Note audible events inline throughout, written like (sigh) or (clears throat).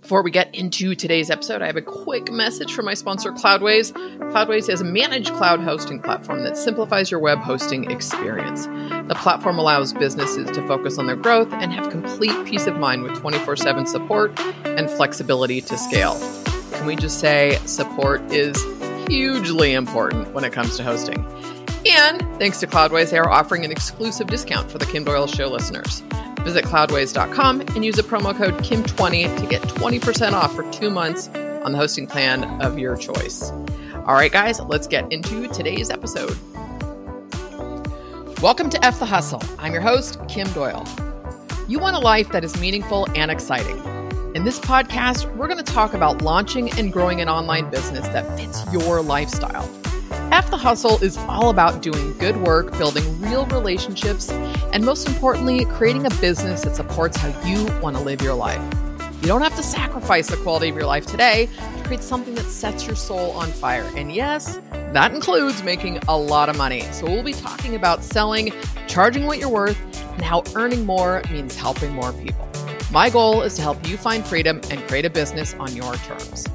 Before we get into today's episode, I have a quick message from my sponsor, Cloudways. Cloudways is a managed cloud hosting platform that simplifies your web hosting experience. The platform allows businesses to focus on their growth and have complete peace of mind with 24 7 support and flexibility to scale. Can we just say support is hugely important when it comes to hosting? And thanks to Cloudways, they are offering an exclusive discount for the Kim Doyal Show listeners. Visit cloudways.com and use a promo code KIM20 to get 20% off for two months on the hosting plan of your choice. All right, guys, let's get into today's episode. Welcome to F the Hustle. I'm your host, Kim Doyal. You want a life that is meaningful and exciting. In this podcast, we're going to talk about launching and growing an online business that fits your lifestyle. F the Hustle is all about doing good work, building real relationships, and most importantly, creating a business that supports how you want to live your life. You don't have to sacrifice the quality of your life today to create something that sets your soul on fire. And yes, that includes making a lot of money. So we'll be talking about selling, charging what you're worth, and how earning more means helping more people. My goal is to help you find freedom and create a business on your terms.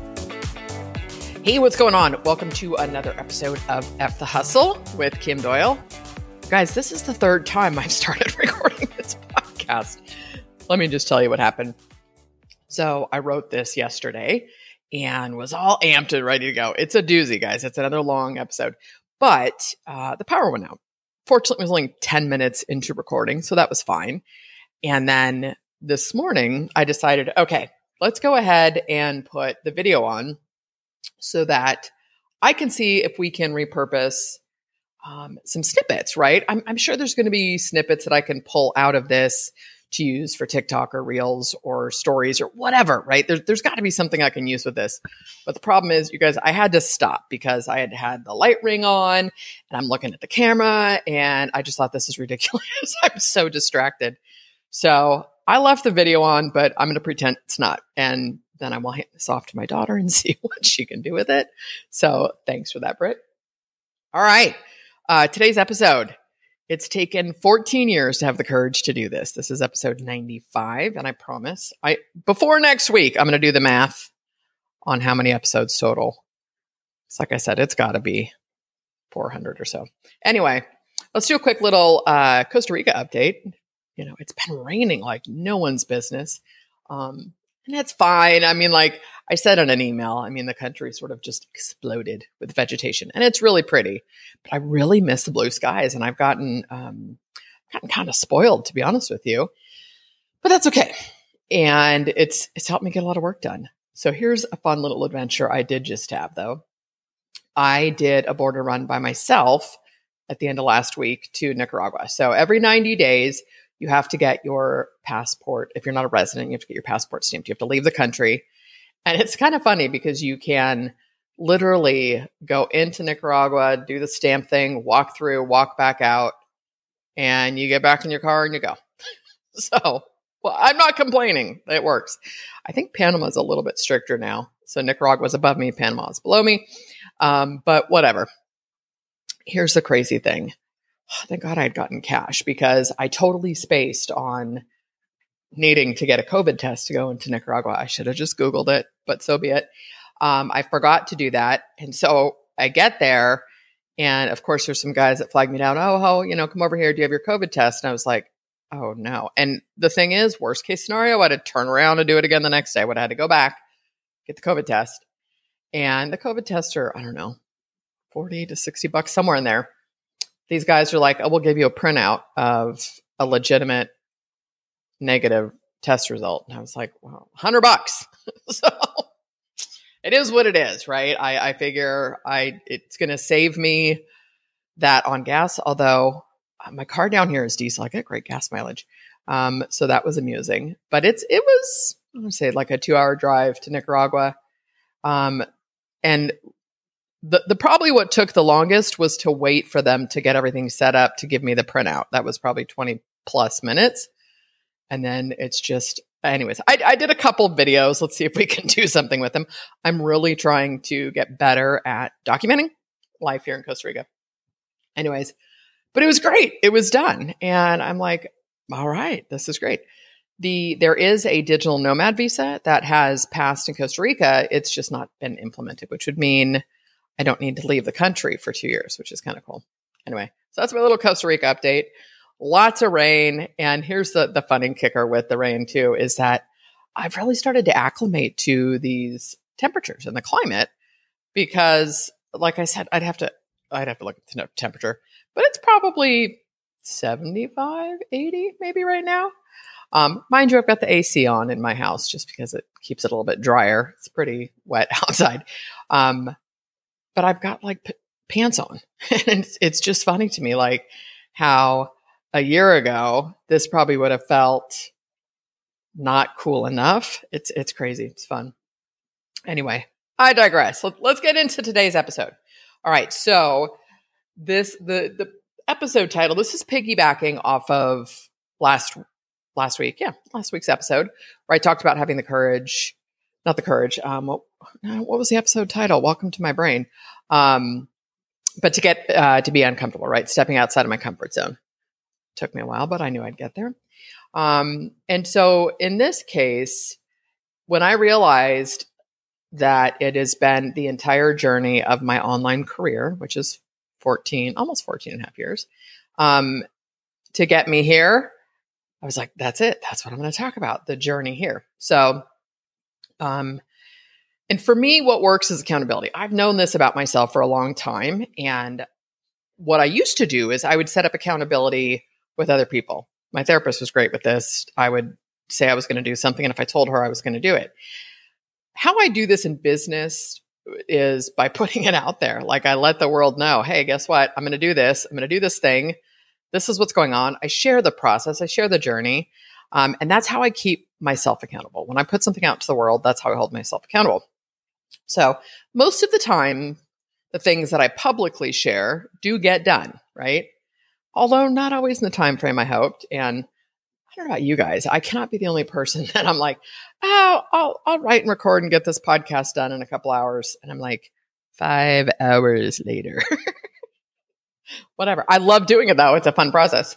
Hey, what's going on? Welcome to another episode of F the Hustle with Kim Doyal. Guys, this is the third time I've (laughs) started recording this podcast. Let me just tell you what happened. So, I wrote this yesterday and was all amped and ready to go. It's a doozy, guys. It's another long episode, but uh, the power went out. Fortunately, it was only 10 minutes into recording, so that was fine. And then this morning, I decided, okay, let's go ahead and put the video on so that I can see if we can repurpose um, some snippets, right? I'm, I'm sure there's going to be snippets that I can pull out of this to use for TikTok or Reels or stories or whatever, right? There, there's got to be something I can use with this. But the problem is, you guys, I had to stop because I had had the light ring on and I'm looking at the camera and I just thought this is ridiculous. (laughs) I'm so distracted. So I left the video on, but I'm going to pretend it's not. And then I will hand this off to my daughter and (laughs) see what she can do with it. So thanks for that, Britt. All right. Uh, today's episode. It's taken 14 years to have the courage to do this. This is episode 95, and I promise I before next week I'm going to do the math on how many episodes total. It's like I said, it's got to be 400 or so. Anyway, let's do a quick little uh, Costa Rica update. You know, it's been raining like no one's business. Um, and that's fine. I mean, like I said in an email, I mean, the country sort of just exploded with vegetation and it's really pretty, but I really miss the blue skies and I've gotten, um, gotten kind of spoiled to be honest with you, but that's okay. And it's, it's helped me get a lot of work done. So here's a fun little adventure I did just have though. I did a border run by myself at the end of last week to Nicaragua. So every 90 days, you have to get your passport. If you're not a resident, you have to get your passport stamped. You have to leave the country. And it's kind of funny because you can literally go into Nicaragua, do the stamp thing, walk through, walk back out, and you get back in your car and you go. (laughs) so, well, I'm not complaining. It works. I think Panama is a little bit stricter now. So Nicaragua is above me, Panama is below me. Um, but whatever. Here's the crazy thing (sighs) thank God I had gotten cash because I totally spaced on needing to get a COVID test to go into Nicaragua. I should have just Googled it, but so be it. Um, I forgot to do that. And so I get there, and of course, there's some guys that flag me down. Oh, oh, you know, come over here. Do you have your COVID test? And I was like, oh no. And the thing is, worst case scenario, I'd have turn around and do it again the next day. I would have had to go back, get the COVID test. And the COVID tests are, I don't know, 40 to 60 bucks, somewhere in there these guys are like, oh, we'll give you a printout of a legitimate negative test result. And I was like, well, 100 bucks. (laughs) so it is what it is, right? I, I figure I it's going to save me that on gas, although uh, my car down here is diesel. I get great gas mileage. Um, so that was amusing, but it's, it was, going to say like a two hour drive to Nicaragua. Um, and the, the probably what took the longest was to wait for them to get everything set up to give me the printout. That was probably 20 plus minutes. And then it's just, anyways, I, I did a couple videos. Let's see if we (laughs) can do something with them. I'm really trying to get better at documenting life here in Costa Rica. Anyways, but it was great. It was done. And I'm like, all right, this is great. the there is a digital nomad visa that has passed in Costa Rica. It's just not been implemented, which would mean I don't need to leave the country for two years, which is kind of cool. Anyway, so that's my little Costa Rica update. Lots of rain, and here's the the funny kicker with the rain too is that I've really started to acclimate to these temperatures and the climate because, like I said, I'd have to I'd have to look at the temperature, but it's probably 75, 80 maybe right now. Um, mind you, I've got the AC on in my house just because it keeps it a little bit drier. It's pretty wet (laughs) outside. Um, but I've got like p- pants on. (laughs) and it's, it's just funny to me, like how a year ago, this probably would have felt not cool enough. It's, it's crazy. It's fun. Anyway, I digress. Let, let's get into today's episode. All right. So this, the, the episode title, this is piggybacking off of last last week. Yeah, last week's episode where I talked about having the courage, not the courage. Um, what, what was the episode title? Welcome to my brain. Um, but to get uh, to be uncomfortable, right? Stepping outside of my comfort zone took me a while, but I knew I'd get there. Um, and so in this case, when I realized that it has been the entire journey of my online career, which is 14, almost 14 and a half years, um, to get me here I was like, that's it. That's what I'm going to talk about the journey here. So, um, and for me, what works is accountability. I've known this about myself for a long time. And what I used to do is I would set up accountability with other people. My therapist was great with this. I would say I was going to do something. And if I told her I was going to do it, how I do this in business is by (laughs) putting it out there. Like I let the world know, hey, guess what? I'm going to do this. I'm going to do this thing this is what's going on. I share the process, I share the journey. Um, and that's how I keep myself accountable. When I put something out to the world, that's how I hold myself accountable. So most of the time, the things that I publicly share do get done, right? Although not always in the time frame I hoped. And I don't know about you guys. I cannot be the only person (laughs) that I'm like, oh, I'll, I'll write and record and get this podcast done in a couple hours. And I'm like, five hours later. (laughs) whatever. I love doing it though. It's a fun process.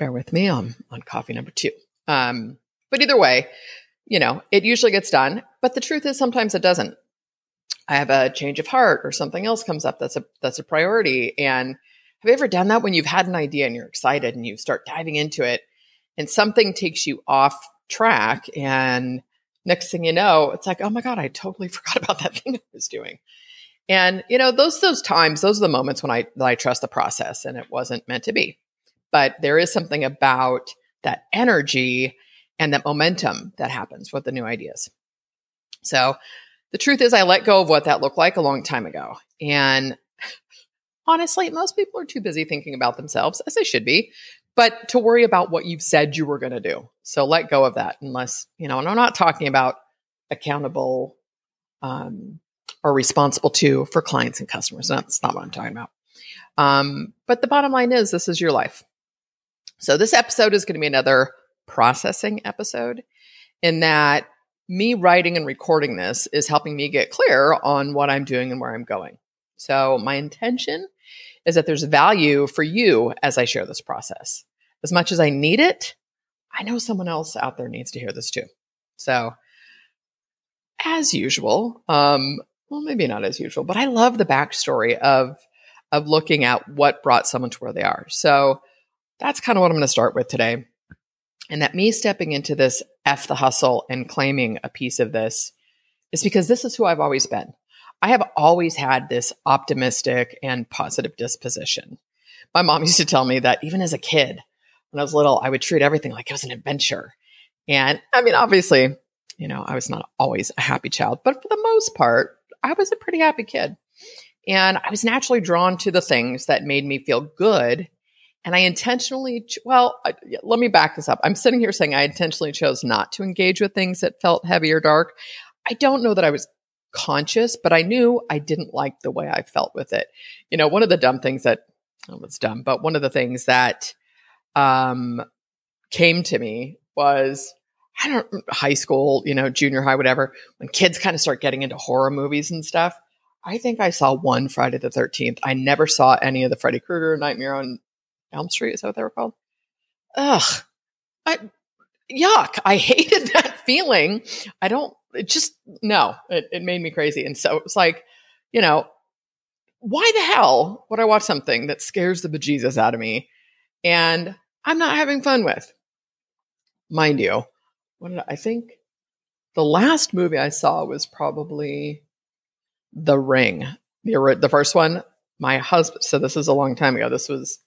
Bear with me on on coffee number two. Um, but either way, you know, it usually gets done. But the truth is, sometimes it doesn't. I have a change of heart, or something else comes up that's a that's a priority. And have you ever done that when you've had an idea and you're excited and you start diving into it, and something takes you off track, and next thing you know, it's like, oh my god, I totally (laughs) forgot about that thing I was doing. And you know, those those times, those are the moments when I I trust the process and it wasn't meant to be. But there is something about that energy and that momentum that happens with the new ideas. So the truth is I let go of what that looked like a long time ago. And honestly, most people are too busy thinking about themselves, as they should be, but to worry about what you've said you were going to do. So let go of that unless, you know, and I'm not talking about accountable um, are responsible to for clients and customers. That's not what I'm talking about. Um, but the bottom line is this is your life. So this episode is going to be another processing episode in that me writing and recording this is helping me get clear on what I'm doing and where I'm going. So my intention is that there's value for you as I share this process. As much as I need it, I know someone else out there needs to hear this too. So as usual, um, well, maybe not as usual, but I love the backstory of of looking at what brought someone to where they are. So that's kind of what I'm going to start with today. And that me stepping into this F the hustle and claiming a piece of this is because this is who I've always been. I have always had this optimistic and positive disposition. My mom (laughs) used to tell me that even as a kid, when I was little, I would treat everything like it was an adventure. And I mean, obviously, you know, I was not always a happy child, but for the most part, I was a pretty happy kid. And I was naturally drawn to the things that made me feel good. And I intentionally, well, I, let me back this up. I'm sitting here saying I intentionally chose not to engage with things that felt heavy or dark. I don't know that I was conscious, but I knew I didn't like the way I felt with it. You know, one of the dumb things that, oh, it's dumb, but one of the things that um, came to me was I don't high school, you know, junior high, whatever, when kids kind of start getting into horror movies and stuff. I think I saw one Friday the 13th. I never saw any of the Freddy Krueger Nightmare on Elm Street. Is that what they were called? Ugh. I, yuck. I (laughs) hated that feeling. I don't, it just, no, it, it made me crazy. And so it's like, you know, why the hell would I watch something that scares the bejesus out of me and I'm not having fun with? Mind you, what I, I think the last movie I saw was probably The Ring, the, the first one. My husband, so this is a long time ago. This was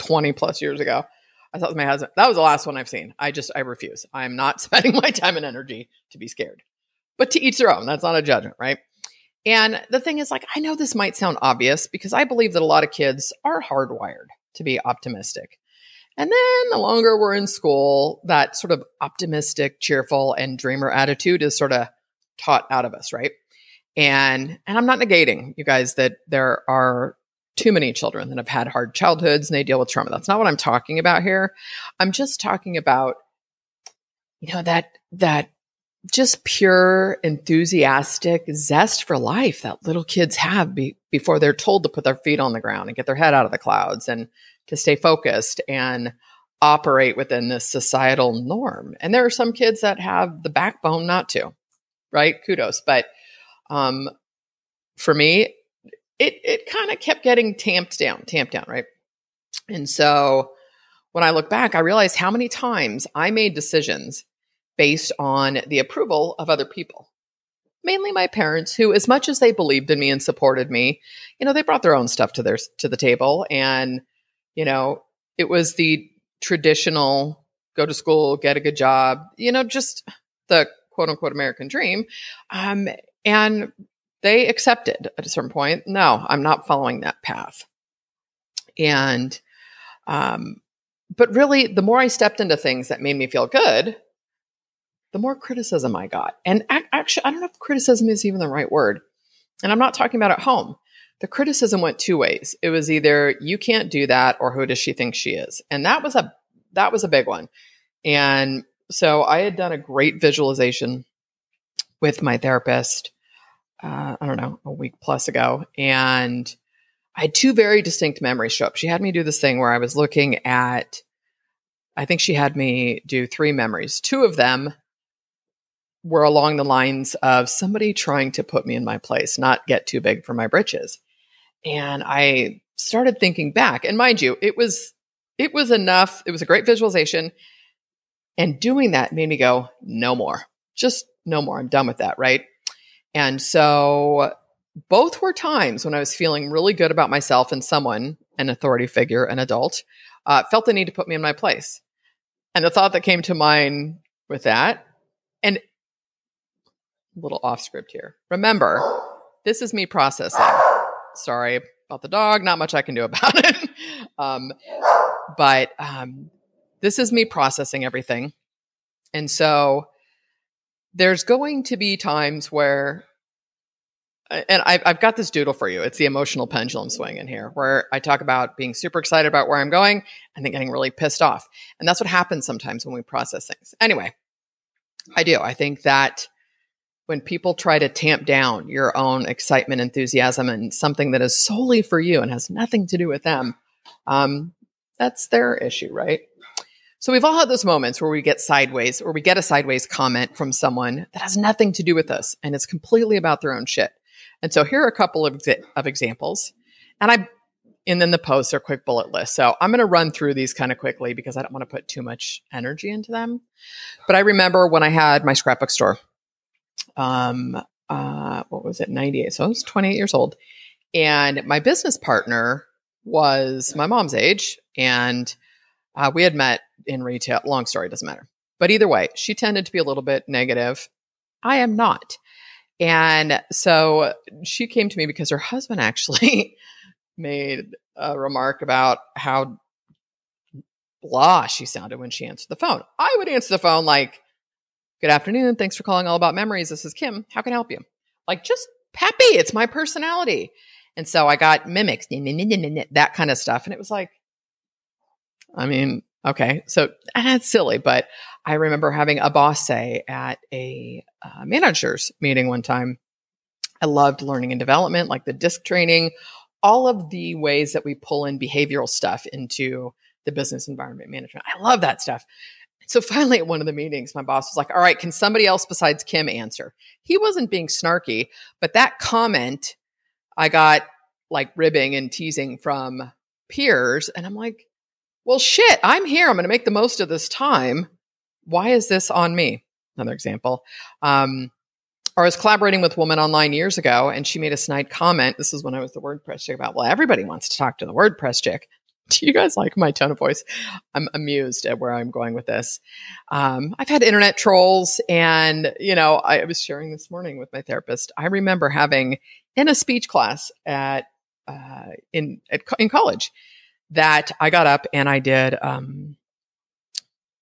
20 plus years ago. I thought my husband, that was the last one I've seen. I just, I refuse. I'm not (laughs) spending my time and energy to be scared. But to each their own. That's not a judgment, right? And the thing is, like, I know this might sound obvious because I believe that a lot of kids are hardwired to be optimistic. And then the longer we're in school, that sort of optimistic, cheerful, and dreamer attitude is sort of taught out of us, right? And and I'm not negating you guys that there are too many children that have had hard childhoods and they deal with trauma. That's not what I'm talking about here. I'm just talking about you know that that just pure enthusiastic zest for life that little kids have be, before they're told to put their feet on the ground and get their head out of the clouds and to stay focused and operate within this societal norm. And there are some kids that have the backbone not to, right? Kudos. But um, for me, it it kind of kept getting tamped down, tamped down, right? And so when I look back, I realized how many times I made decisions based on the approval of other people. Mainly my parents, who, as much as they believed in me and supported me, you know, they brought their own stuff to their to the table, and you know, it was the traditional go to school, get a good job, you know, just the quote unquote American dream. Um, and they accepted at a certain point, no, I'm not following that path. And, um, but really, the more I stepped into things that made me feel good, the more criticism I got. And actually, I don't know if criticism is even the right word. And I'm not talking about at home. The criticism went two ways. It was either you can't do that or who does she think she is? And that was a that was a big one. And so I had done a great visualization with my therapist uh, I don't know, a week plus ago. And I had two very distinct memories show up. She had me do this thing where I was looking at, I think she had me do three memories. Two of them were along the lines of somebody trying to put me in my place, not get too big for my britches. And I started thinking back, and mind you, it was it was enough. It was a great visualization. And doing that made me go, no more. Just no more. I'm done with that, right? And so both were times when I was feeling really good about myself and someone, an authority figure, an adult, uh, felt the need to put me in my place. And the thought that came to mind with that, and a little off script here. Remember, this is me processing. Sorry about the dog. Not much I can do about (laughs) it. um, but um, this is me processing everything. And so there's going to be times where and I've, I've got this doodle for you. It's the emotional pendulum swing in here, where I talk about being super excited about where I'm going and then getting really pissed off. And that's what happens sometimes when we process things. Anyway, I do. I think that when people try to tamp down your own excitement, enthusiasm, and something that is solely for you and has nothing to do with them, um, that's their issue, right? So we've all had those moments where we get sideways or we get a sideways comment from someone that has nothing to do with us and it's completely about their own shit. And so here are a couple of, exa- of examples. And I, and then the posts are quick bullet list. So I'm going to run through these kind of quickly because I don't want to put too much energy into them. But I remember when I had my scrapbook store, um, uh, what was it, 98. So I was 28 years old. And my business partner was my mom's age. And uh, we had met in retail. Long story, doesn't matter. But either way, she tended to be a little bit negative. I am not. And so she came to me because her husband actually (laughs) made a remark about how blah she sounded when she answered the phone. I would answer the phone like, Good afternoon. Thanks for calling All About Memories. This is Kim. How can I help you? Like, just peppy. It's my personality. And so I got mimics, (laughs) that kind of stuff. And it was like, I mean, okay. So that's silly, but I remember having a boss say at a uh, managers meeting one time, I loved learning and development, like the disc training, all of the ways that we pull in behavioral stuff into the business environment management. I love that stuff. So finally, at one of the meetings, my boss was like, All right, can somebody else besides Kim answer? He wasn't being snarky, but that comment, I got like ribbing and teasing from peers. And I'm like, Well, shit, I'm here. I'm going to make the most of this time. Why is this on me? Another example. Um, or I was collaborating with a woman online years ago, and she made a snide comment. This is when I was the WordPress chick about, well, everybody wants to talk to the WordPress chick. (laughs) Do you guys like my tone of voice? I'm amused at where I'm going with this. Um, I've had internet trolls, and you know, I was sharing this morning with my therapist. I remember having in a speech class at uh, in at, in college that I got up and I did. Um,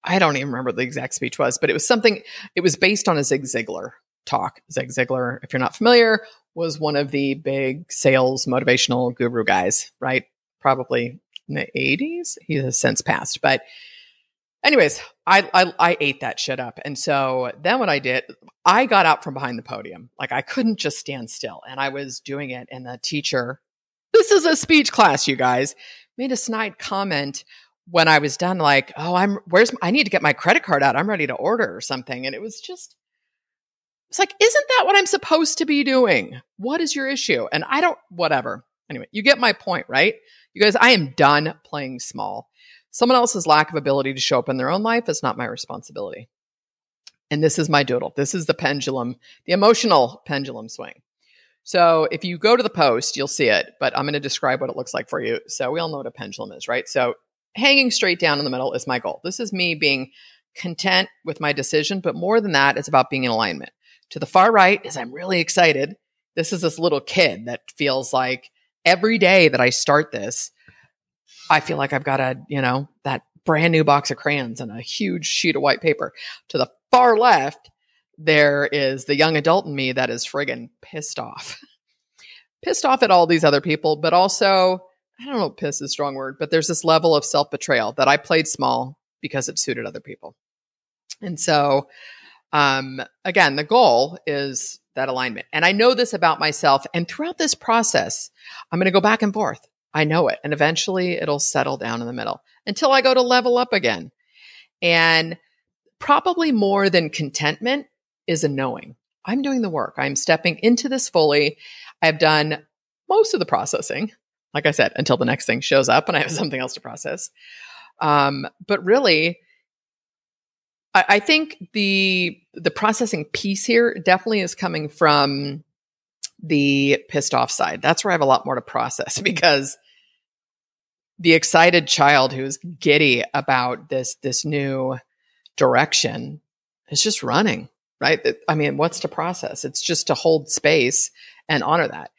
I don't even remember the exact speech was, but it was something. It was based on a Zig Ziglar talk. Zig Ziglar, if you're not familiar, was one of the big sales motivational guru guys, right? Probably in the 80s. He has since passed. But anyways, I, I, I ate that shit up. And so then what I did, I got out from behind the podium. Like I couldn't just stand still. And I was doing it. And the teacher, this is a speech class, you guys, made a snide comment when I was done, like, oh, I'm where's I need to get my credit card out. I'm ready to order or something. And it was just it's like, isn't that what I'm supposed to be doing? What is your issue? And I don't, whatever. Anyway, you get my point, right? You guys, I am done playing small. Someone else's lack of ability to show up in their own life is not my responsibility. And this is my doodle. This is the pendulum, the emotional pendulum swing. So if you go to the post, you'll see it, but I'm going to describe what it looks like for you. So we all know what a pendulum is, right? So hanging straight down in the middle is my goal. This is me being content with my decision, but more than that, it's about being in alignment. To the far right is I'm really excited. This is this little kid that feels like every day that I start this, I feel like I've got a, you know, that brand new box of crayons and a huge sheet of white paper. To the far left, there is the young adult in me that is friggin' pissed off. (laughs) pissed off at all these other people, but also, I don't know, piss is a strong word, but there's this level of self betrayal that I played small because it suited other people. And so um, again, the goal is that alignment. And I know this about myself. And throughout this process, I'm going to go back and forth. I know it. And eventually it'll settle down in the middle until I go to level up again. And probably more than contentment is a knowing. I'm doing the work. I'm stepping into this fully. I've done most of the processing, like I said, until the next thing shows up and I have (laughs) something else to process. Um, but really, I, I think the the processing piece here definitely is coming from the pissed off side. That's where I have a lot more to process (laughs) because the excited child who's giddy about this this new direction is just running, right? I mean, what's to process? It's just to hold space and honor that.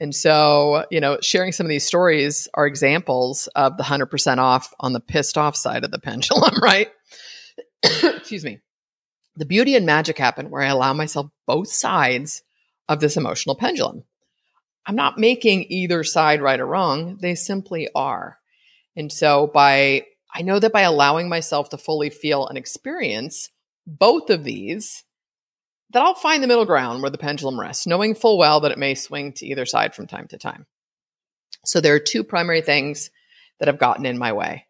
And so, you know, sharing some of these stories are examples of the 100% off on the pissed off side of the (laughs) pendulum, right? (coughs) excuse me, the beauty and magic happen where I allow myself both sides of this emotional pendulum. I'm not making either side right or wrong, they simply are. And so by I know that by allowing myself to fully feel and experience both of these, that I'll find the middle ground where the pendulum rests, knowing full well that it may swing to either side from time to time. So there are two primary things that have gotten in my way.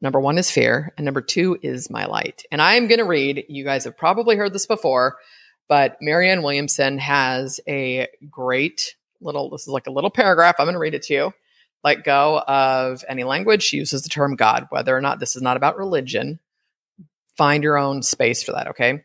Number one is fear, and number two is my light. And I'm going to read, you guys have probably heard this before, but Marianne Williamson has a great little, this is like a little paragraph. I'm going to read it to you. Let go of any language. She uses the term God, whether or not this is not about religion. Find your own space for that, okay?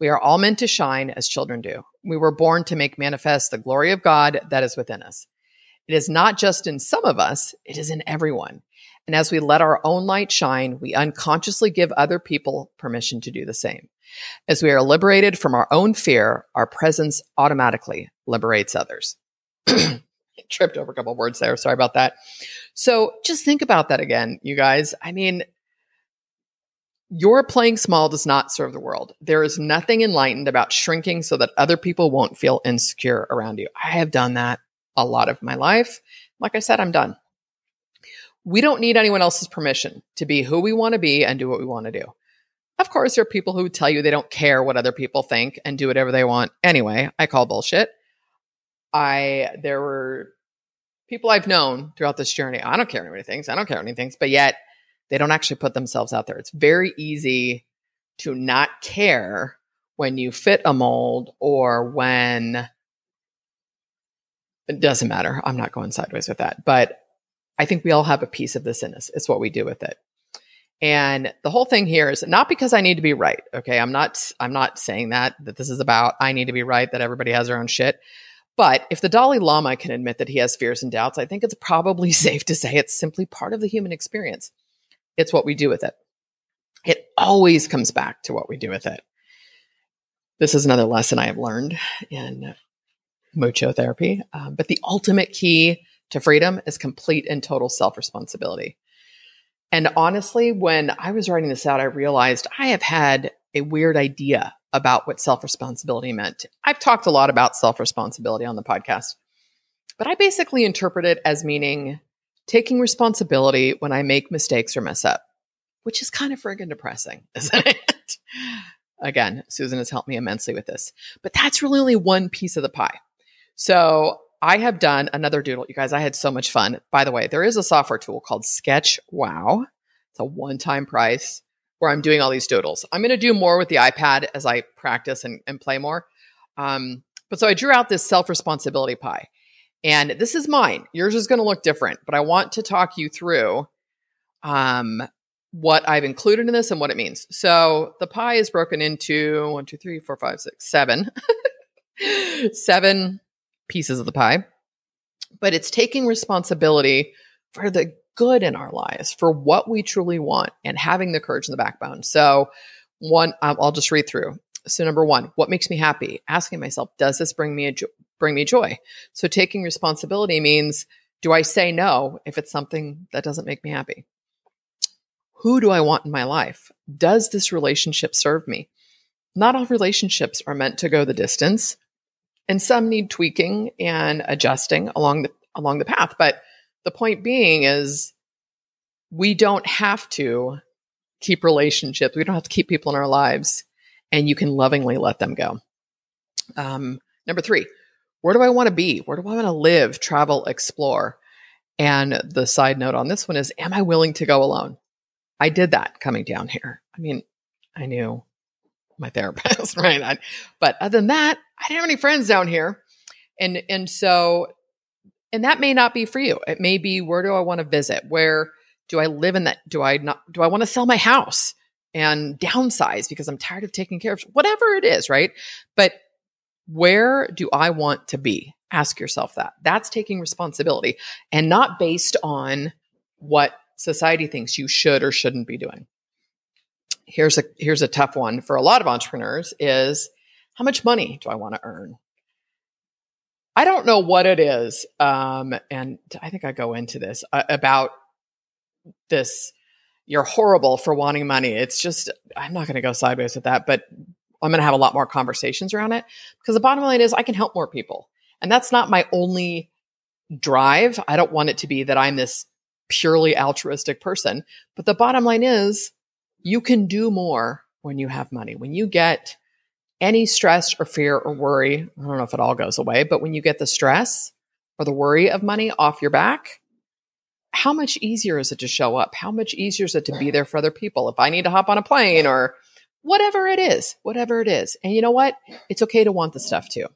We are all meant to shine as children do. We were born to make manifest the glory of God that is within us. It is not just in some of us, it is in everyone. And as we let our own light shine, we unconsciously give other people permission to do the same. As we are liberated from our own fear, our presence automatically liberates others. (clears throat) Tripped over a couple words there. Sorry about that. So just think about that again, you guys. I mean, your playing small does not serve the world. There is nothing enlightened about shrinking so that other people won't feel insecure around you. I have done that a lot of my life. Like I said, I'm done. We don't need anyone else's permission to be who we want to be and do what we want to do. Of course, there are people who tell you they don't care what other people think and do whatever they want anyway. I call bullshit. I there were people I've known throughout this journey. I don't care what anybody thinks. I don't care what anything thinks, but yet they don't actually put themselves out there. It's very easy to not care when you fit a mold or when it doesn't matter. I'm not going sideways with that, but I think we all have a piece of this in us. It's what we do with it. And the whole thing here is not because I need to be right. Okay. I'm not, I'm not saying that, that this is about I need to be right, that everybody has their own shit. But if the Dalai Lama can admit that he has fears and doubts, I think it's probably (laughs) safe to say it's simply part of the human experience. It's what we do with it. It always comes back to what we do with it. This is another lesson I have learned in mocho therapy. Um, but the ultimate key to freedom is complete and total self responsibility. And honestly, when I was writing this out, I realized I have had a weird idea about what self responsibility meant. I've talked a lot about self responsibility on the podcast, but I basically interpret it as meaning taking responsibility when I make mistakes or mess up, which is kind of friggin' depressing, (laughs) isn't it? Again, Susan has helped me immensely with this, but that's really only one piece of the pie. So I have done another doodle. You guys, I had so much fun. By the way, there is a software tool called Sketch Wow. It's a one time price where I'm doing all these doodles. I'm going to do more with the iPad as I practice and, and play more. Um, but so I drew out this self responsibility pie. And this is mine. Yours is going to look different, but I want to talk you through um, what I've included in this and what it means. So the pie is broken into one, two, three, four, five, six, seven, (laughs) seven pieces of the pie. But it's taking responsibility for the good in our lives, for what we truly want, and having the courage and the backbone. So, one, I'll just read through. So, number one, what makes me happy? Asking myself, does this bring me a jo- bring me joy? So, taking responsibility means, do I say no if it's something that doesn't make me happy? Who do I want in my life? Does this relationship serve me? Not all relationships are meant to go the distance, and some need tweaking and adjusting along the along the path. But the point being is we don't have to keep relationships. We don't have to keep people in our lives and you can lovingly let them go. Um, number three, where do I want to be? Where do I want to live, travel, explore? And the side note on this one is, am I willing to go alone? I did that coming down here. I mean, I knew my therapist, (laughs) right? I, but other than that, I didn't have any friends down here. And, and so and that may not be for you. It may be where do I want to visit? Where do I live in that? Do I not do I want to sell my house and downsize because I'm tired of taking care of whatever it is, right? But where do I want to be? Ask yourself that. That's taking responsibility and not based on what society thinks you should or shouldn't be doing. Here's a here's a tough one for a lot of entrepreneurs is how much money do I want to earn? I don't know what it is. Um, and I think I go into this uh, about this. You're horrible for wanting money. It's just, I'm not going to go sideways with that, but I'm going to have a lot more conversations around it because the bottom line is I can help more people. And that's not my only drive. I don't want it to be that I'm this purely altruistic person. But the bottom line is you can do more when you have money. When you get any stress or fear or worry, I don't know if it all goes away, but when you get the stress or the worry of money off your back, how much easier is it to show up? How much easier is it to be there for other people? If I need to hop on a plane or whatever it is, whatever it is. And you know what? It's okay to want the stuff too.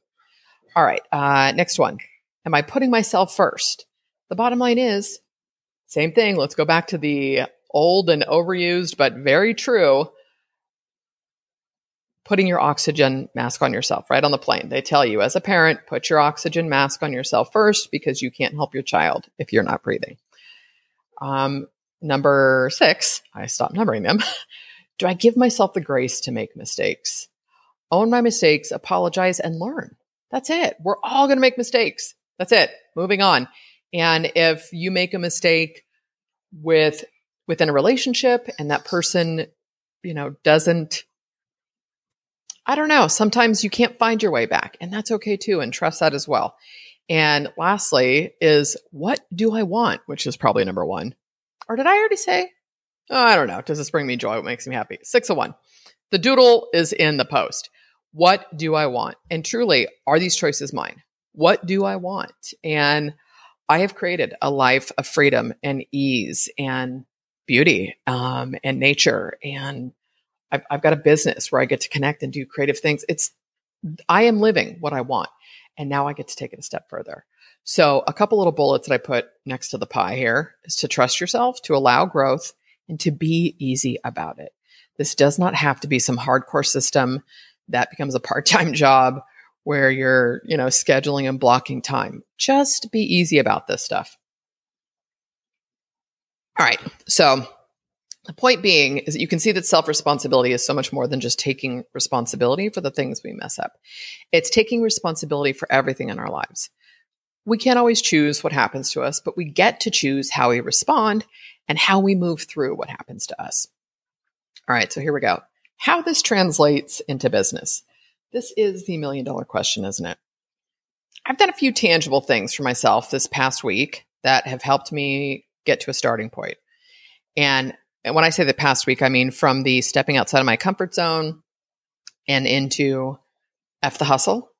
All right. Uh, next one. Am I putting myself first? The bottom line is same thing. Let's go back to the old and overused, but very true putting your oxygen mask on yourself right on the plane. They tell you as a parent, put your oxygen mask on yourself first because you can't help your child if you're not breathing. Um, number six, I stopped numbering them. (laughs) Do I give myself the grace to make mistakes? Own my mistakes, apologize, and learn. That's it. We're all going to make mistakes. That's it. Moving on. And if you make a mistake with within a relationship and that person you know, doesn't, I don't know, sometimes you can't find your way back, and that's okay too, and trust that as well. And lastly, is what do I want? Which is probably number one. Or did I already say? Oh, I don't know. Does this bring me joy? What makes me happy? Six of one. The doodle is in the post. What do I want? And truly, are these choices mine? What do I want? And I have created a life of freedom and ease and beauty um, and nature. And I've, I've got a business where I get to connect and do creative things. It's, I am living what I want. And now I get to take it a step further. So, a couple little bullets that I put next to the pie here is to trust yourself, to allow growth, and to be easy about it. This does not have to be some hardcore system that becomes a part-time (laughs) job where you're, you know, scheduling and blocking time. Just be easy about this stuff. All right. So, the point being is that you can see that self responsibility is so much more than just taking responsibility for the things we mess up. It's taking responsibility for everything in our lives. We can't always choose what happens to us, but we get to choose how we respond and how we move through what happens to us. All right, so here we go. How this translates into business. This is the million dollar question, isn't it? I've done a few tangible things for myself this past week that have helped me get to a starting point. And, when I say the past week, I mean from the stepping outside of my comfort zone and into F the hustle,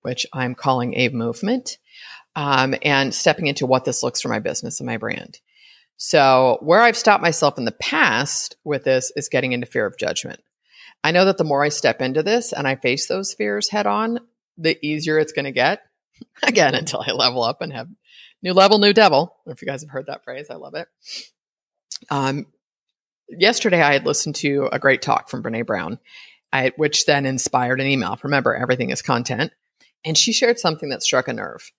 which I'm calling a movement, um, and stepping into what this looks for my business and my brand. So, where I've stopped myself in the past with this is getting into fear of judgment. I know that the more I step into this and I face those fears head on, the easier it's going to get. (laughs) Again, until I level up and have new level, new devil. if you guys have heard that phrase, I love it. Um, yesterday, I had listened to a great talk from Brene Brown, I, which then inspired an email. Remember, everything is content. And she shared something that struck a nerve.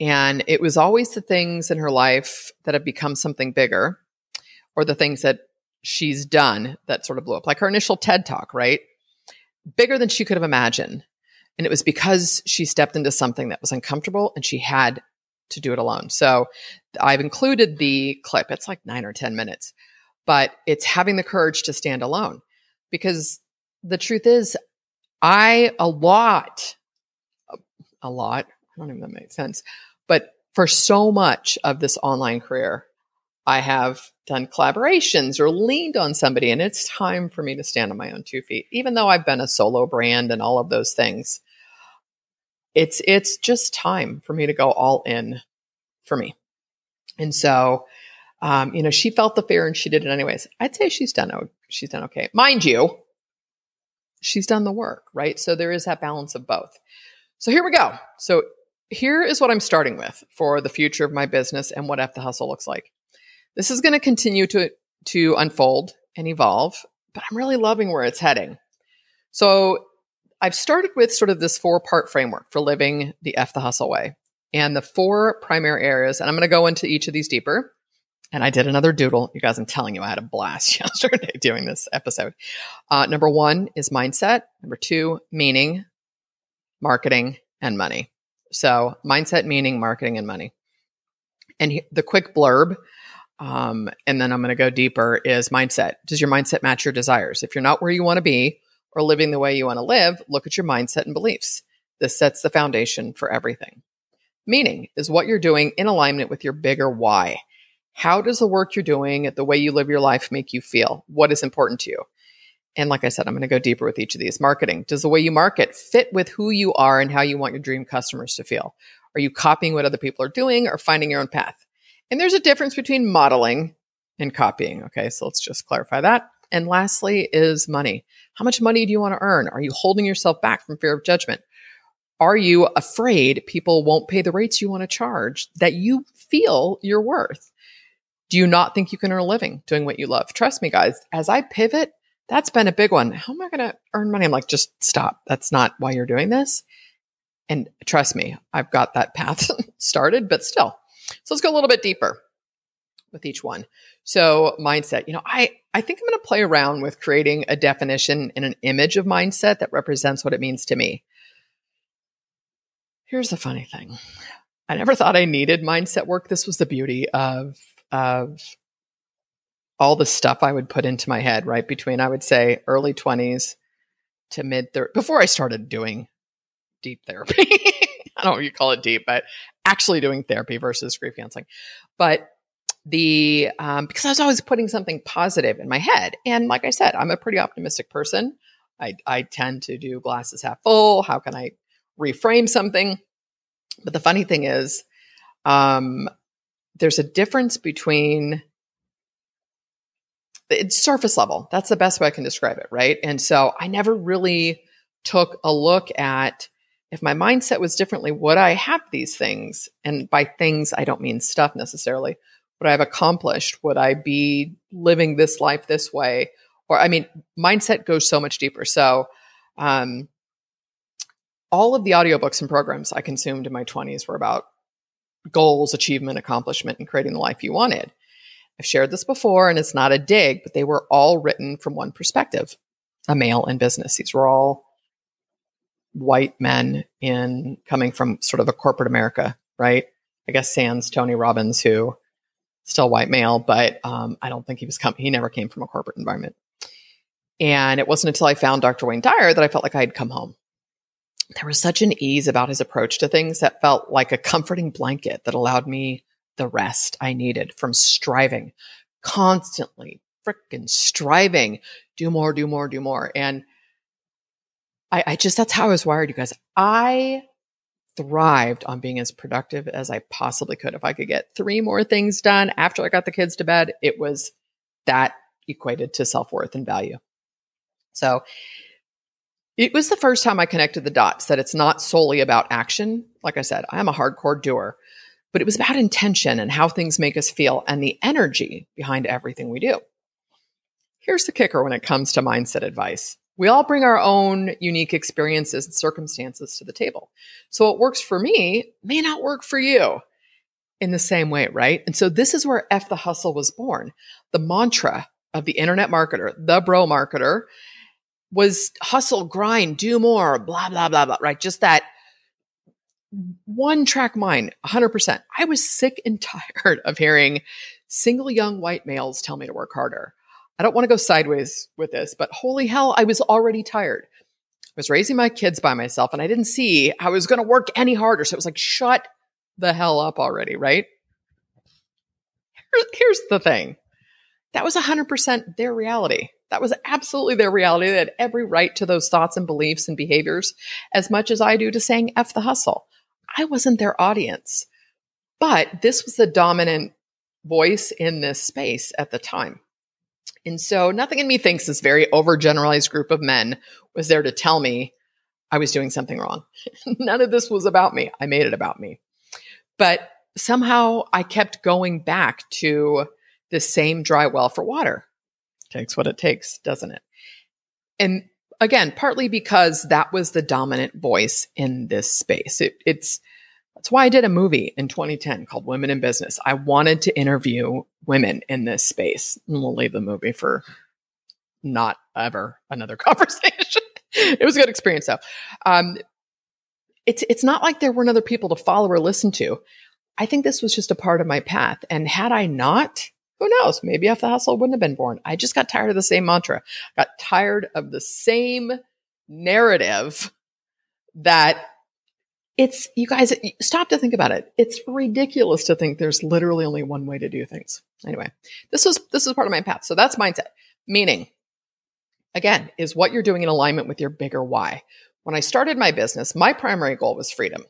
And it was always the things in her life that have become something bigger or the things that she's done that sort of blew up, like her initial TED talk, right? Bigger than she could have imagined. And it was because she stepped into something that was uncomfortable and she had to do it alone. So I've included the clip. It's like nine or 10 minutes, but it's having the courage to stand alone because the truth is, I, a lot, a lot, I don't even that makes sense. But for so much of this online career, I have done collaborations or leaned on somebody, and it's time for me to stand on my own two feet. Even though I've been a solo brand and all of those things, it's it's just time for me to go all in for me. And so, um, you know, she felt the fear and she did it anyways. I'd say she's done she's done okay, mind you. She's done the work, right? So there is that balance of both. So here we go. So here is what I'm starting with for the future of my business and what F the hustle looks like. This is going to continue to to unfold and evolve, but I'm really loving where it's heading. So I've started with sort of this four part framework for living the F the hustle way. And the four primary areas, and I'm going to go into each of these deeper. And I did another doodle. You guys, I'm telling you, I had a blast (laughs) yesterday doing this episode. Uh, number one is mindset. Number two, meaning, marketing, and money. So, mindset, meaning, marketing, and money. And he, the quick blurb, um, and then I'm going to go deeper, is mindset. Does your mindset match your desires? If you're not where you want to be or living the way you want to live, look at your mindset and beliefs. This sets the foundation for everything. Meaning is what you're doing in alignment with your bigger why. How does the work you're doing, the way you live your life, make you feel? What is important to you? And like I said, I'm going to go deeper with each of these. Marketing. Does the way you market fit with who you are and how you want your dream customers to feel? Are you copying what other people are doing or finding your own path? And there's a difference between modeling and copying. Okay, so let's just clarify that. And lastly, is money. How much money do you want to earn? Are you holding yourself back from fear of judgment? Are you afraid people won't pay the rates you want to charge that you feel you're worth? Do you not think you can earn a living doing what you love? Trust me, guys, as I pivot, that's been a big one. How am I going to earn money? I'm like, just stop. That's not why you're doing this. And trust me, I've got that path (laughs) started, but still. So let's go a little bit deeper with each one. So mindset, you know, I, I think I'm going to play around with creating a definition and an image of mindset that represents what it means to me. Here's the funny thing. I never thought I needed mindset work. This was the beauty of, of all the stuff I would put into my head, right? Between, I would say, early 20s to mid 30s, before I started doing deep therapy. (laughs) I don't know what you call it deep, but actually doing therapy versus grief counseling. But the, um, because I was always putting something positive in my head. And like I said, I'm a pretty optimistic person. I, I tend to do glasses half full. How can I reframe something? But the funny thing is, um, there's a difference between it's surface level. That's the best way I can describe it, right? And so I never really took a look at if my mindset was differently, would I have these things? And by things, I don't mean stuff necessarily. Would I have accomplished? Would I be living this life this way? Or, I mean, mindset goes so much deeper. So, um, all of the audiobooks and programs I consumed in my 20s were about goals, achievement, accomplishment, and creating the life you wanted. I've shared this before and it's not a dig, but they were all written from one perspective a male in business. These were all white men in coming from sort of a corporate America, right? I guess Sans Tony Robbins, who still white male, but um, I don't think he was coming. He never came from a corporate environment. And it wasn't until I found Dr. Wayne Dyer that I felt like I had come home. There was such an ease about his approach to things that felt like a comforting blanket that allowed me the rest I needed from striving, constantly freaking striving, do more, do more, do more. And I, I just, that's how I was wired, you guys. I thrived on being as productive as I possibly could. If I could get three more things done after I got the kids to bed, it was that equated to self worth and value. So it was the first time I connected the dots that it's not solely about action. Like I said, I'm a hardcore doer but it was about intention and how things make us feel and the energy behind everything we do. Here's the kicker when it comes to mindset advice. We all bring our own unique experiences and circumstances to the table. So what works for me may not work for you in the same way, right? And so this is where F the hustle was born. The mantra of the internet marketer, the bro marketer was hustle, grind, do more, blah, blah, blah, blah, right? Just that one track mind, 100%. I was sick and (laughs) tired of hearing single young white males tell me to work harder. I don't want to go sideways with this, but holy hell, I was already tired. I was raising my kids by myself and I didn't see I was going to work any harder. So it was like, shut the hell up already, right? Here's the thing that was 100% their reality. That was absolutely their reality. They had every right to those thoughts and beliefs and behaviors as much as I do to saying F the hustle. I wasn't their audience. But this was the dominant voice in this space at the time. And so nothing in me thinks this very overgeneralized group of men was there to tell me I was doing something wrong. (laughs) None of this was about me. I made it about me. But somehow I kept going back to the same dry well for water. Takes what it takes, doesn't it? And again, partly because that was the dominant voice in this space. It, it's that's why I did a movie in 2010 called Women in Business. I wanted to interview women in this space. And we'll leave the movie for not ever another (laughs) conversation. it was a good experience though. Um, it's it's not like there weren't other people to follow or listen to. I think this was just a part of my path. And had I not, who knows? Maybe if the hustle wouldn't have been born. I just got tired of the same mantra. Got tired of the same narrative that it's you guys stop to think about it. It's ridiculous to think there's literally only one way to do things. Anyway, this was this is part of my path. So that's mindset. Meaning, again, is what you're doing in alignment with your bigger why. When I started my business, my primary goal was freedom.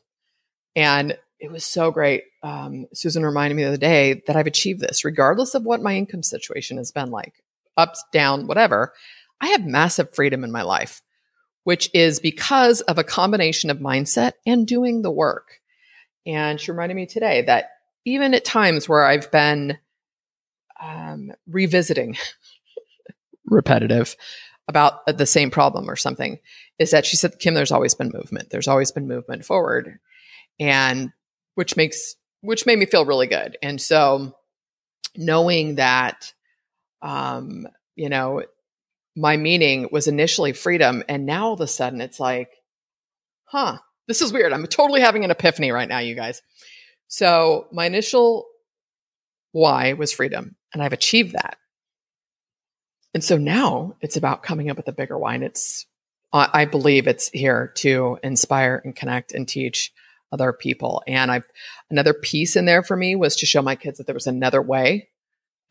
And it was so great. Um, Susan reminded me the other day that I've achieved this, regardless of what my income situation has been like ups, down, whatever. I have massive freedom in my life, which is because of a combination of mindset and doing the work. And she reminded me today that even at times where I've been um, revisiting (laughs) repetitive about the same problem or something, is that she said, Kim, there's always been movement. There's always been movement forward. And which makes which made me feel really good. And so knowing that um, you know, my meaning was initially freedom and now all of a sudden it's like, huh, this is weird. I'm totally having an epiphany right now, you guys. So my initial why was freedom, and I've achieved that. And so now it's about coming up with a bigger why. And it's, I believe it's here to inspire and connect and teach other people. And I've, another piece in there for me was to show my kids that there was another way,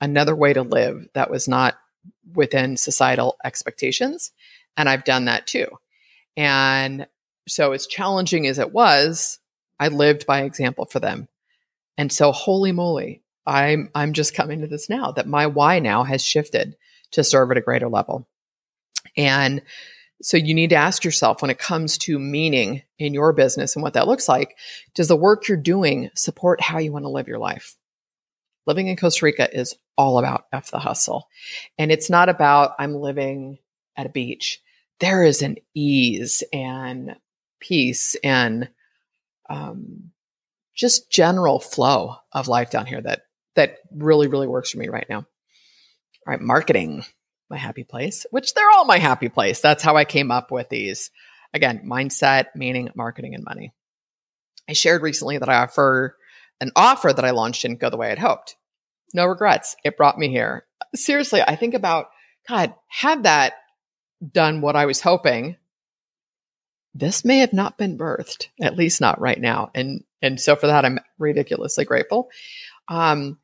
another way to live that was not within societal expectations. And I've done that too. And so, as challenging as it was, I lived by example for them. And so, holy moly, I'm I'm just coming to this now that my why now has shifted to serve at a greater level. And so you need to ask yourself when it comes to meaning in your business and what that looks like, does the work you're doing support how you want to live your life? Living in Costa Rica is all about F the hustle. And it's not about I'm living at a beach. There is an ease and peace and um, just general flow of life down here that that really really works for me right now. All right, marketing, my happy place, which they're all my happy place. That's how I came up with these. Again, mindset, meaning, marketing, and money. I shared recently that I offer an offer that I launched didn't go the way I'd hoped. No regrets. It brought me here. Seriously, I think about God, had that done what I was hoping, this may have not been birthed, at least not right now. And and so for that, I'm ridiculously grateful. Um,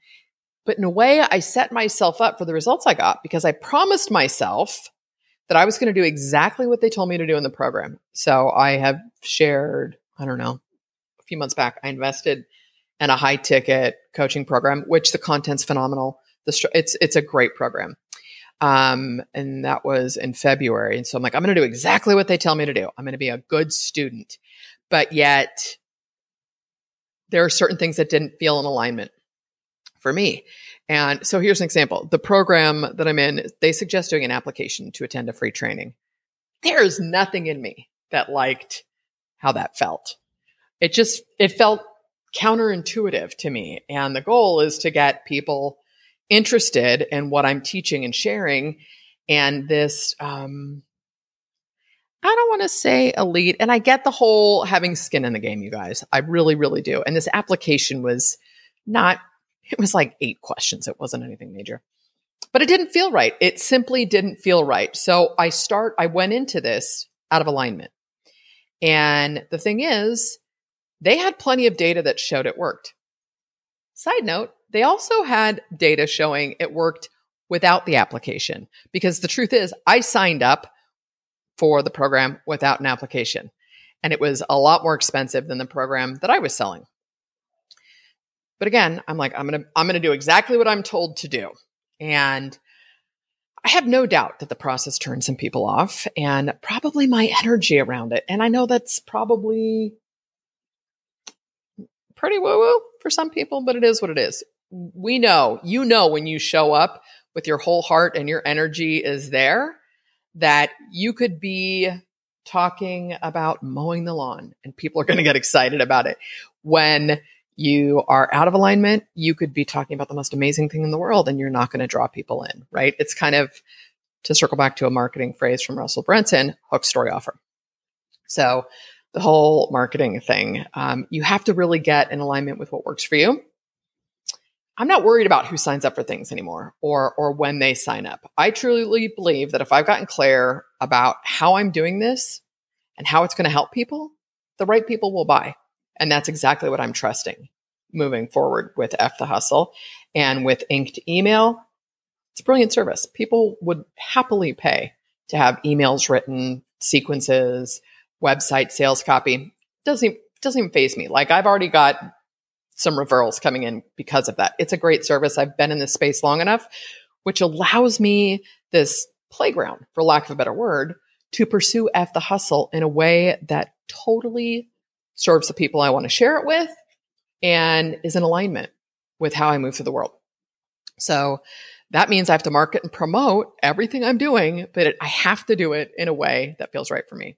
but in a way, I set myself up for the results I got because I promised myself that I was going to do exactly what they told me to do in the program. So I have shared, I don't know, a few months back, I invested in a high ticket coaching program, which the content's phenomenal. The it's it's a great program. Um, and that was in February. And so I'm like, I'm going to do exactly what they tell me to do. I'm going to be a good student. But yet, there are certain things that didn't feel in alignment for me. And so here's an example. The program that I'm in, they suggest doing an application to attend a free training. There's nothing in me that liked how that felt. It just, it felt counterintuitive to me. And the goal is to get people interested in what I'm teaching and sharing. And this, um, I don't want to say elite. And I get the whole having skin in the game, you guys. I really, really do. And this application was not, it was like eight questions. It wasn't anything major, but it didn't feel right. It simply didn't feel right. So I start, I went into this out of alignment. And the thing is, they had plenty of data that showed it worked. Side note, they also had data showing it worked without the application because the truth is, I signed up for the program without an application, and it was a lot more expensive than the program that I was selling. But again, I'm like, I'm gonna, I'm gonna do exactly what I'm told to do, and I have no doubt that the process turned some people off, and probably my energy around it. And I know that's probably pretty woo woo for some people, but it is what it is. We know, you know, when you show up with your whole heart and your energy is there, that you could be talking about mowing the lawn and people are going to get excited about it. When you are out of alignment, you could be talking about the most amazing thing in the world and you're not going to draw people in, right? It's kind of to circle back to a marketing phrase from Russell Brunson hook story offer. So the whole marketing thing. Um, you have to really get in alignment with what works for you. I'm not worried about who signs up for things anymore or or when they sign up. I truly believe that if I've gotten clear about how I'm doing this and how it's going to help people, the right people will buy. And that's exactly what I'm trusting moving forward with F the Hustle and with inked email. It's a brilliant service. People would happily pay to have emails written, sequences, website sales copy doesn't doesn't even faze me. Like I've already got some referrals coming in because of that. It's a great service. I've been in this space long enough, which allows me this playground, for lack of a better word, to pursue F the hustle in a way that totally serves the people I want to share it with and is in alignment with how I move through the world. So that means I have to market and promote everything I'm doing, but it, I have to do it in a way that feels right for me.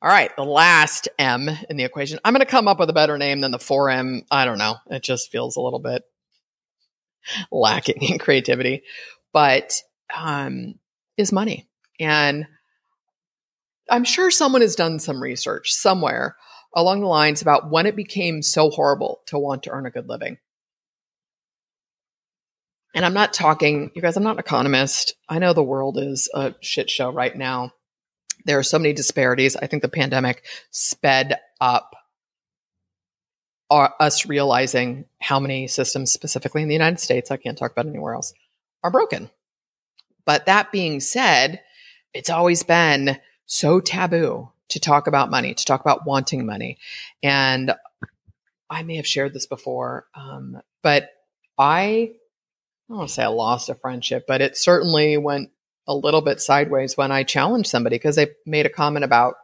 All right, the last M in the equation. I'm going to come up with a better name than the 4M. I don't know. It just feels a little bit lacking in creativity, but um, is money. And I'm sure someone has done some research somewhere along the lines about when it became so horrible to want to earn a good living. And I'm not talking, you guys, I'm not an economist. I know the world is a shit show right now. There are so many disparities. I think the pandemic sped up our, us realizing how many systems, specifically in the United States, I can't talk about anywhere else, are broken. But that being said, it's always been so taboo to talk about money, to talk about wanting money. And I may have shared this before, um, but I, I don't want to say I lost a friendship, but it certainly went a little bit sideways when I challenged somebody because they made a comment about,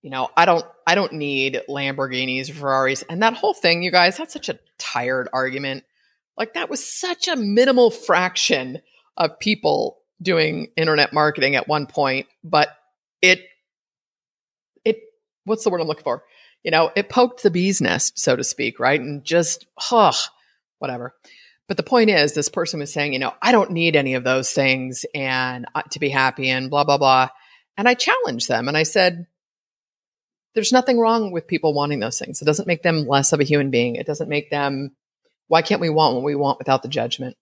you know, I don't, I don't need Lamborghinis, Ferraris, and that whole thing. You guys, that's such a tired argument. Like that was such a minimal fraction of people doing internet marketing at one point, but it, it, what's the word I'm looking for? You know, it poked the bee's nest, so to speak, right? And just, huh, whatever. But the point is, this person was saying, you know, I don't need any of those things and uh, to be happy and blah, blah, blah. And I challenged them and I said, there's nothing wrong with people wanting those things. It doesn't make them less of a human being. It doesn't make them, why can't we want what we want without the judgment?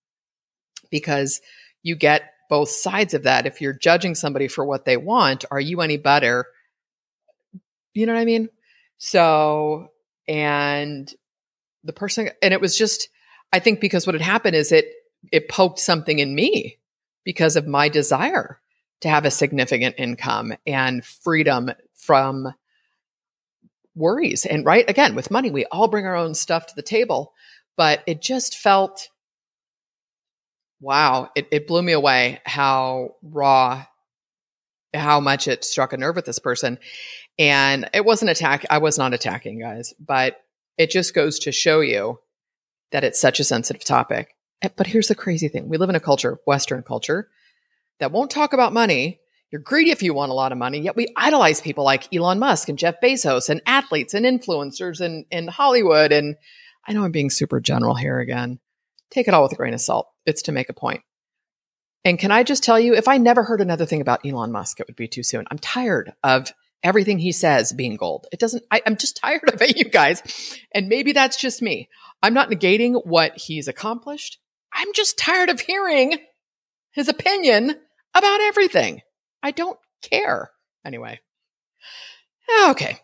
Because you get both sides of that. If you're judging somebody for what they want, are you any better? You know what I mean? So, and the person, and it was just, I think because what had happened is it it poked something in me because of my desire to have a significant income and freedom from worries. And right again, with money, we all bring our own stuff to the table, but it just felt wow, it, it blew me away how raw, how much it struck a nerve with this person. And it wasn't attack. I was not attacking guys, but it just goes to show you that it's such a sensitive topic. Eh, but here's the crazy thing we live in a culture, Western culture, that won't talk about money. You're greedy if you want a lot of money, yet we idolize people like Elon Musk and Jeff Bezos and athletes and influencers and in Hollywood. And I know I'm being super general here again. Take it all with a grain of salt. It's to make a point. And can I just tell you, if I never heard another thing about Elon Musk, it would be too soon. I'm tired of everything he says being gold. It doesn't, I, am just (laughs) tired of it, you guys. And maybe that's just me. I'm not negating what he's accomplished. I'm just tired of hearing his opinion about everything. I don't care. Anyway. Okay.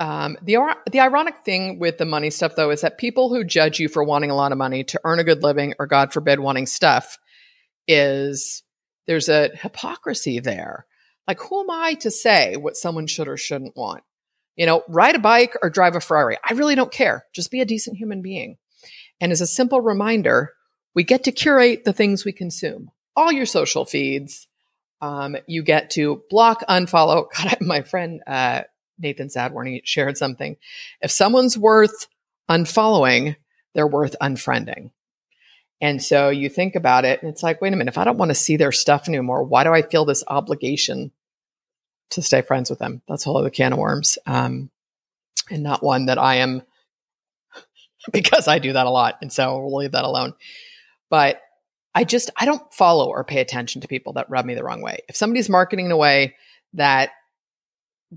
Um, the the ironic thing with the money stuff, though, is that people who judge you for wanting a lot of money to earn a good living, or God forbid, wanting stuff, is there's a hypocrisy there. Like, who am I to say what someone should or shouldn't want? You know, ride a bike or drive a Ferrari. I really don't care. Just be a decent human being. And as a simple reminder, we get to curate the things we consume. All your social feeds. Um, you get to block, unfollow. (laughs) God, my friend uh, Nathan Sadworny shared something. If someone's worth unfollowing, they're worth unfriending. And so you think about it, and it's like, wait a minute, if I don't want to see their stuff anymore, why do I feel this obligation to stay friends with them. That's a whole other can of worms. Um, and not one that I am (laughs) because I do that a lot. And so we'll leave that alone. But I just, I don't follow or pay attention to people that rub me the wrong way. If somebody's marketing in a way that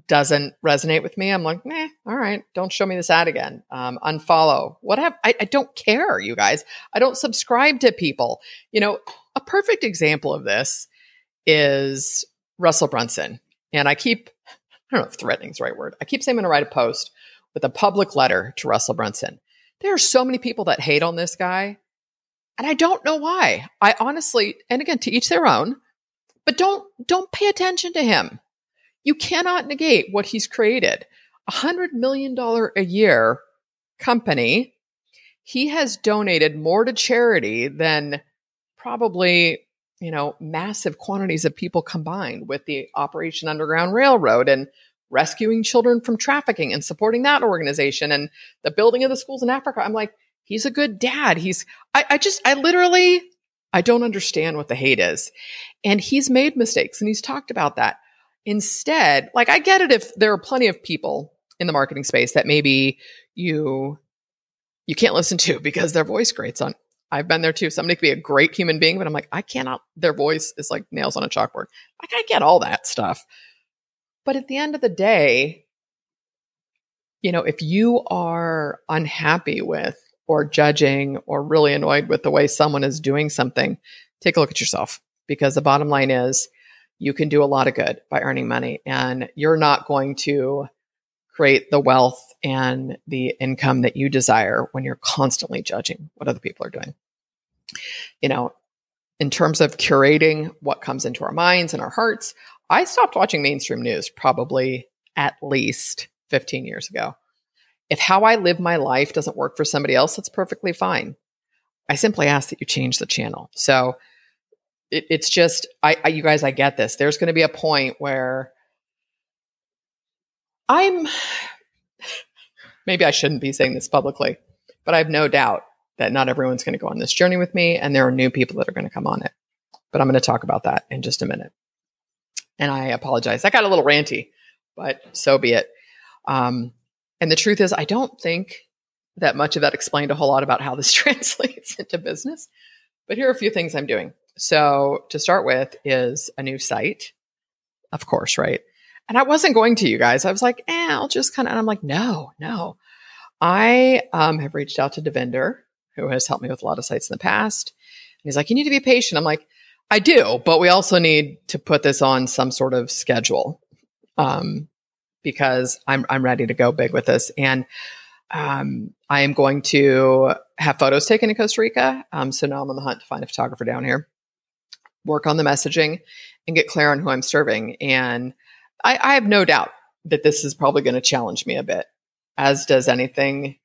doesn't resonate with me, I'm like, nah, all right, don't show me this ad again. Um, unfollow. What have I, I don't care, you guys. I don't subscribe to people. You know, a perfect example of this is Russell Brunson. And I keep, I don't know if threatening is the right word. I keep saying I'm going to write a post with a public letter to Russell Brunson. There are so many people that hate on this guy. And I don't know why. I honestly, and again, to each their own, but don't, don't pay attention to him. You cannot negate what he's created. A hundred million dollar a year company. He has donated more to charity than probably you know, massive quantities of people combined with the Operation Underground Railroad and rescuing children from trafficking and supporting that organization and the building of the schools in Africa. I'm like, he's a good dad. He's, I, I just, I literally, I don't understand what the hate is. And he's made mistakes and he's talked about that. Instead, like, I get it if there are plenty of people in the marketing space that maybe you, you can't listen to (laughs) because their voice grates on I've been there too. Somebody could be a great human being, but I'm like, I cannot, their voice is like nails on a chalkboard. Like, I get all that stuff. But at the end of the day, you know, if you are unhappy with or judging or really annoyed with the way someone is doing something, take a look at yourself because the bottom line is you can do a lot of good by earning money and you're not going to create the wealth and the income that you desire when you're constantly judging what other people are doing. You know, in terms of curating what comes into our minds and our hearts, I stopped watching mainstream news probably at least 15 years ago. If how I live my life doesn't work for somebody else, that's perfectly fine. I simply ask that you change the channel. So it, it's just, I, I, you guys, I get this. There's going to be a point where I'm, maybe I shouldn't be saying this publicly, but I have no doubt that not everyone's going to go on this journey with me, and there are new people that are going to come on it. But I'm going to talk about that in just a minute. And I apologize. I got a little ranty, but so be it. Um, and the truth is, I don't think that much of that explained a whole lot about how this (laughs) translates into business. But here are a few things I'm doing. So, to start with, is a new site, of course, right? And I wasn't going to, you guys. I was like, eh, I'll just kind of, and I'm like, no, no. I um, have reached out to Devender, who has helped me with a lot of sites in the past. And he's like, you need to be patient. I'm like, I do, but we also need to put this on some sort of schedule. Um, because I'm I'm ready to go big with this. And um, I am going to have photos taken in Costa Rica. Um, so now I'm on the hunt to find a photographer down here, work on the messaging, and get clear on who I'm serving. And I, I have no doubt that this is probably going to challenge me a bit, as does anything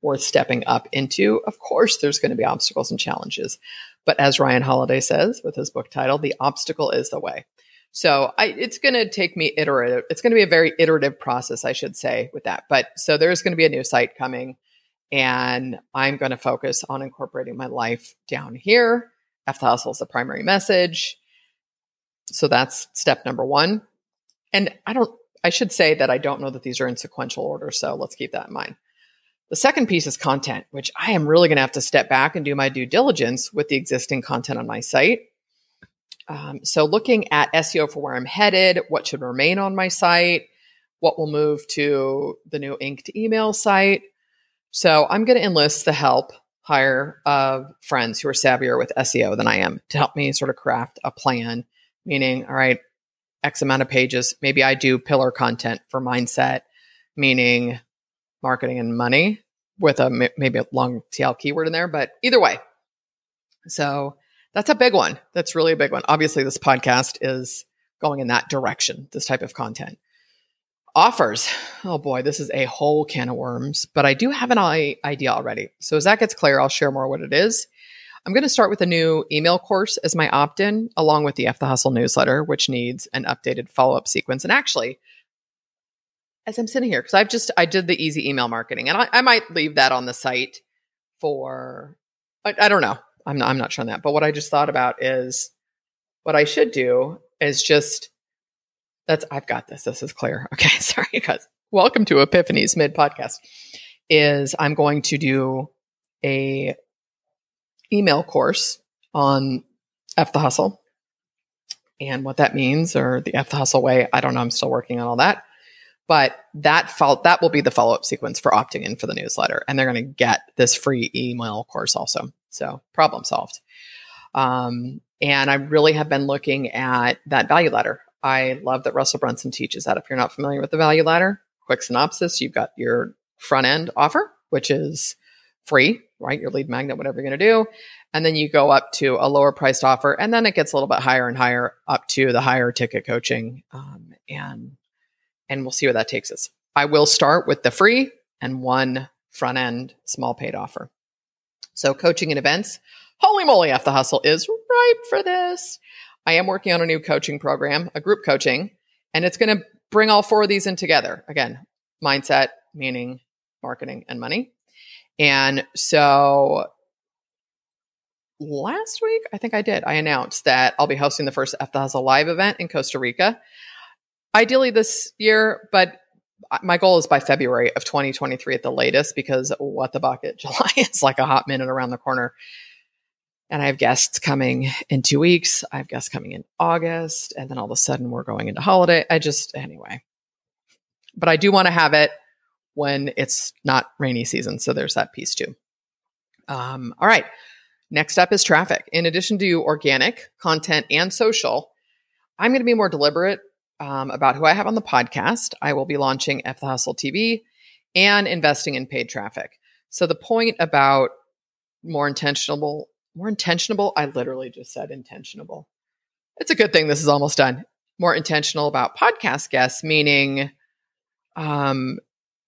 worth stepping up into. Of course, there's going to be obstacles and challenges. But as Ryan Holiday says with his book title, the obstacle is the way. So I, it's going to take me iterative. It's going to be a very iterative process, I should say, with that. But so there's going to be a new site coming, and I'm going to focus on incorporating my life down here. F the hustle is the primary message. So that's step number one. And I don't, I should say that I don't know that these are in sequential order. So let's keep that in mind. The second piece is content, which I am really going to have to step back and do my due diligence with the existing content on my site um, so, looking at SEO for where I'm headed, what should remain on my site, what will move to the new inked email site. So, I'm going to enlist the help hire of friends who are savvier with SEO than I am to help me sort of craft a plan, meaning, all right, X amount of pages. Maybe I do pillar content for mindset, meaning marketing and money with a maybe a long tail keyword in there, but either way. So that's a big one. That's really a big one. Obviously, this podcast is going in that direction, this type of content. Offers. Oh boy, this is a whole can of worms, but I do have an idea already. So as that gets clear, I'll share more what it is. I'm going to start with a new email course as my opt in, along with the F the Hustle newsletter, which needs an updated follow up sequence. And actually, as I'm sitting here, because I've just, I did the easy email marketing and I, I might leave that on the site for, I, I don't know. I'm not, I'm not sure on that. But what I just thought about is what I should do is just that's I've got this. This is clear. (laughs) Okay, sorry guys. Welcome to Epiphanies Mid Podcast. Is I'm going to do a email course on F the Hustle. And what that means or the F the Hustle way, I don't know. I'm still working on all that. But that fo- that will be the follow up sequence for opting in for the newsletter. And they're going to get this free email course also. So problem solved. Um, and I really have been looking at that value ladder. I love that Russell Brunson teaches that. If you're not familiar with the value ladder, quick synopsis you've got your front end offer, which is free, right? Your lead magnet, whatever you're going to do. And then you go up to a lower priced offer. And then it gets a little bit higher and higher up to the higher ticket coaching. Um, and, and we'll see where that takes us. I will start with the free and one front end small paid offer. So coaching and events, holy moly, F the hustle is ripe for this. I am working on a new coaching program, a group coaching, and it's going to bring all four of these in together. Again, mindset, meaning, marketing, and money. And so last week, I think I did, I announced that I'll be hosting the first F the Hustle live event in Costa Rica. Ideally this year, but my goal is by February of 2023 at the latest because what the bucket (laughs) July is like a hot minute around the corner. And I have guests coming in two weeks. I have guests coming in August. And then all of a sudden we're going into holiday. I just, anyway. But I do want to have it when it's not rainy season. So there's that piece too. Um, all right. Next up is traffic. In addition to organic content and social, I'm going to be more deliberate um, about who I have on the podcast. I will be launching F the Hustle TV and investing in paid traffic. So the point about more intentional, more intentional, I literally just said intentional. It's a good thing this is almost done. More intentional about podcast guests, meaning um,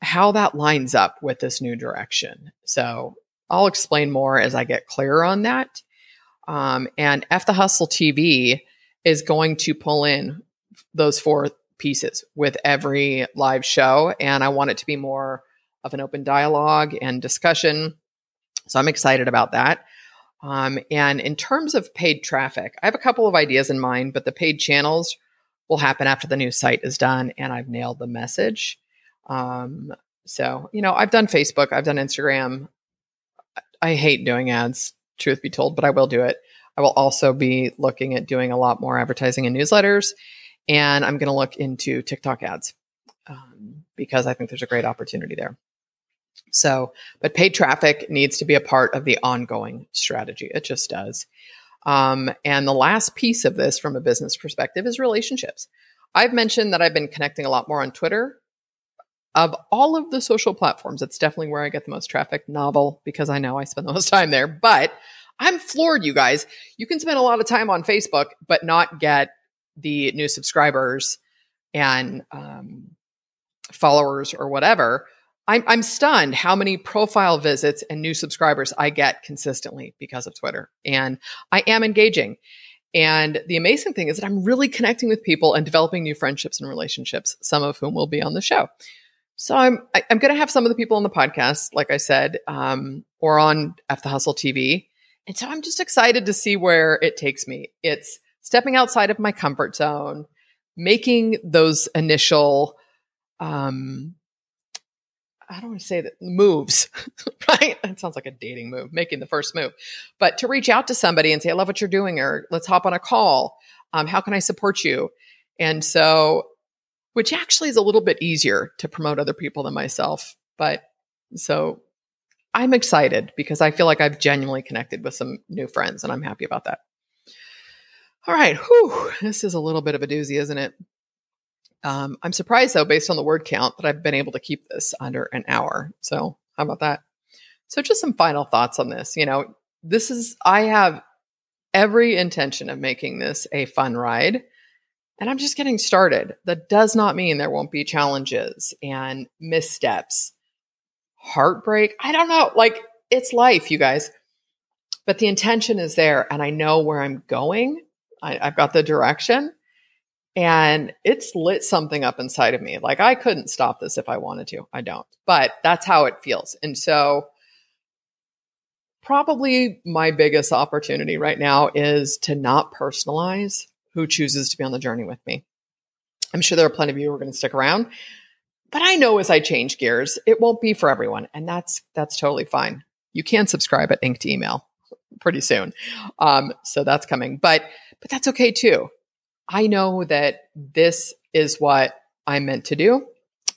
how that lines up with this new direction. So I'll explain more as I get clearer on that. Um, and F the Hustle TV is going to pull in those four pieces with every live show. And I want it to be more of an open dialogue and discussion. So I'm excited about that. Um, and in terms of paid traffic, I have a couple of ideas in mind, but the paid channels will happen after the new site is done and I've nailed the message. Um, so, you know, I've done Facebook, I've done Instagram. I hate doing ads, truth be told, but I will do it. I will also be looking at doing a lot more advertising and newsletters. And I'm going to look into TikTok ads um, because I think there's a great opportunity there. So, but paid traffic needs to be a part of the ongoing strategy. It just does. Um, and the last piece of this from a business perspective is relationships. I've mentioned that I've been connecting a lot more on Twitter. Of all of the social platforms, it's definitely where I get the most traffic. Novel, because I know I spend the most time there. But I'm floored, you guys. You can spend a lot of time on Facebook, but not get the new subscribers and um, followers or whatever. I'm, I'm stunned how many profile visits and new subscribers I get consistently because of Twitter. And I am engaging. And the amazing thing is that I'm really connecting with people and developing new friendships and relationships, some of whom will be on the show. So I'm I, am going to have some of the people on the podcast, like I said, um, or on F the Hustle TV. And so I'm just excited to see where it takes me. It's stepping outside of my comfort zone, making those initial um, I don't want to say that moves, (laughs) right? That sounds like a dating move, making the first move. But to reach out to somebody and say, I love what you're doing, or let's hop on a call. Um, how can I support you? And so, which actually is a little bit easier to promote other people than myself. But so I'm excited because I feel like I've genuinely connected with some new friends and I'm happy about that. All right. Whew, this is a little bit of a doozy, isn't it? Um, I'm surprised though, based on the word count, that I've been able to keep this under an hour. So how about that? So just some final thoughts on this. You know, this is I have every intention of making this a fun ride. And I'm just getting started. That does not mean there won't be challenges and missteps, heartbreak. I don't know. Like, it's life, you guys. But the intention is there, and I know where I'm going. I, have got the direction and it's lit something up inside of me. Like I couldn't stop this if I wanted to. I don't. But that's how it feels. And so probably my biggest opportunity right now is to not personalize who chooses to be on the journey with me. I'm sure there are plenty of you who are going to stick around, but I know as I change gears, it won't be for everyone, and that's that's totally fine. You can subscribe at Inked Email pretty soon, um, so that's coming. But but that's okay too. I know that this is what I'm meant to do.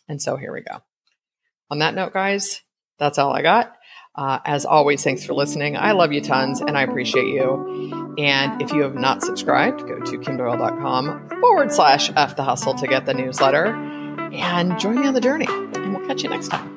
And so here we go. On that note, guys, that's all I got. Uh, as always, thanks for listening. I love you tons and I appreciate you. And if you have not subscribed, go to kimdoyal.com forward slash F the hustle to get the newsletter and join me on the journey. And we'll catch you next time.